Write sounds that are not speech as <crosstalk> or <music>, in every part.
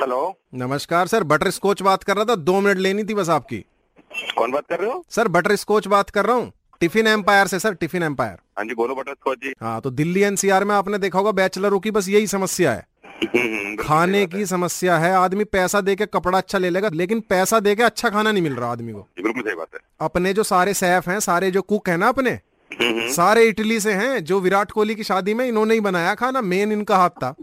Hello नमस्कार sir butterscotch बात कर रहा था दो मिनट लेनी थी बस आपकी। कौन बात कर रहे हो? सर बटर स्कॉच बात कर रहा हूँ टिफ़िन एम्पायर से सर टिफ़िन एम्पायर हाँ जी बोलो बटर स्कॉच जी। हाँ तो दिल्ली एनसीआर में आपने देखा होगा बैचलरों की बस यही समस्या है। खाने सही बात की समस्या है आदमी पैसा दे के कपड़ा अच्छा ले लेगा लेकिन पैसा दे के अच्छा खाना नहीं मिल रहा आदमी को। बिल्कुल सही बात है। अपने जो सारे सैफ हैं सारे जो कुक हैं ना अपने सारे इटली से हैं जो विराट कोहली की शादी में इन्होंने ही बनाया खाना मेन इनका हाथ था।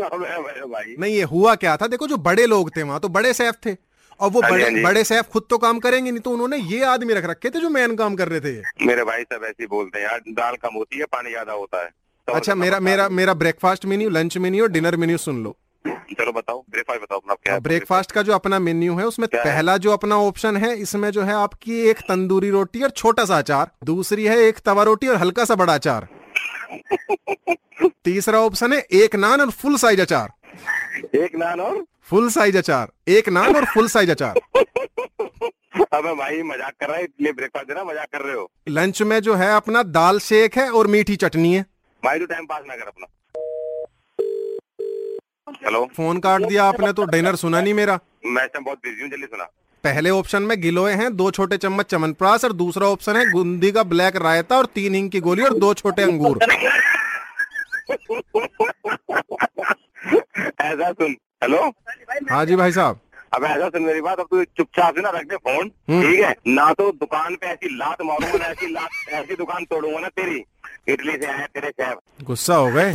भाई। नहीं ये हुआ क्या था? देखो जो बड़े लोग थे वहाँ तो बड़े सैफ थे। और वो हाँ बड़े हाँ बड़े सैफ खुद तो काम करेंगे नहीं तो उन्होंने ये आदमी रख रखे थे जो मैन काम कर रहे थे मेरे भाई सब ऐसे बोलते हैं यार दाल कम होती है पानी ज़्यादा होता है। तो अच्छा मेरा मेरा मेरा ब्रेकफास्ट मेन्यू लंच मेन्यू और डिनर मेन्यू सुन लो। चलो बताओ ब्रेकफास्ट बताओ अपना क्या ब्रेकफास्ट का जो अपना मेन्यू है उसमें क्या है? पहला जो अपना ऑप्शन है इसमें जो है आपकी एक तंदूरी रोटी और छोटा सा अचार दूसरी है एक तवा रोटी और हल्का सा बड़ा अचार। <laughs> तीसरा ऑप्शन है एक नान और फुल साइज़ अचार। एक नान और? फुल साइज़ अचार। एक नान और फुल साइज़ अचार। <laughs> अबे भाई मज़ाक कर रहा है इसलिए ब्रेकफास्ट देना मज़ाक कर रहे हो। लंच में जो है अपना दाल शेक है और मीठी चटनी है। भाई तो टाइम पास ना कर अपना। हेलो फ़ोन काट दिया आपने तो डिनर सुना नहीं मेरा। मैं बहुत बिज़ी हूँ जल्दी सुना। पहले ऑप्शन में गिलोय हैं दो छोटे चम्मच चमनप्राश और दूसरा ऑप्शन है गुंदी का ब्लैक रायता और तीन हिंग की गोली और दो छोटे अंगूर। ऐसा सुन हेलो? हाँ जी भाई साहब। अब ऐसा सुन मेरी बात अब तू चुपचाप से ना रख दे फ़ोन हम्म। ठीक है? ना तो दुकान पे ऐसी लात मारूँगा ना ऐसी लात ऐसी दुकान तोड़ूँगा ना तेरी। इटली से आया तेरे गुस्सा हो गए?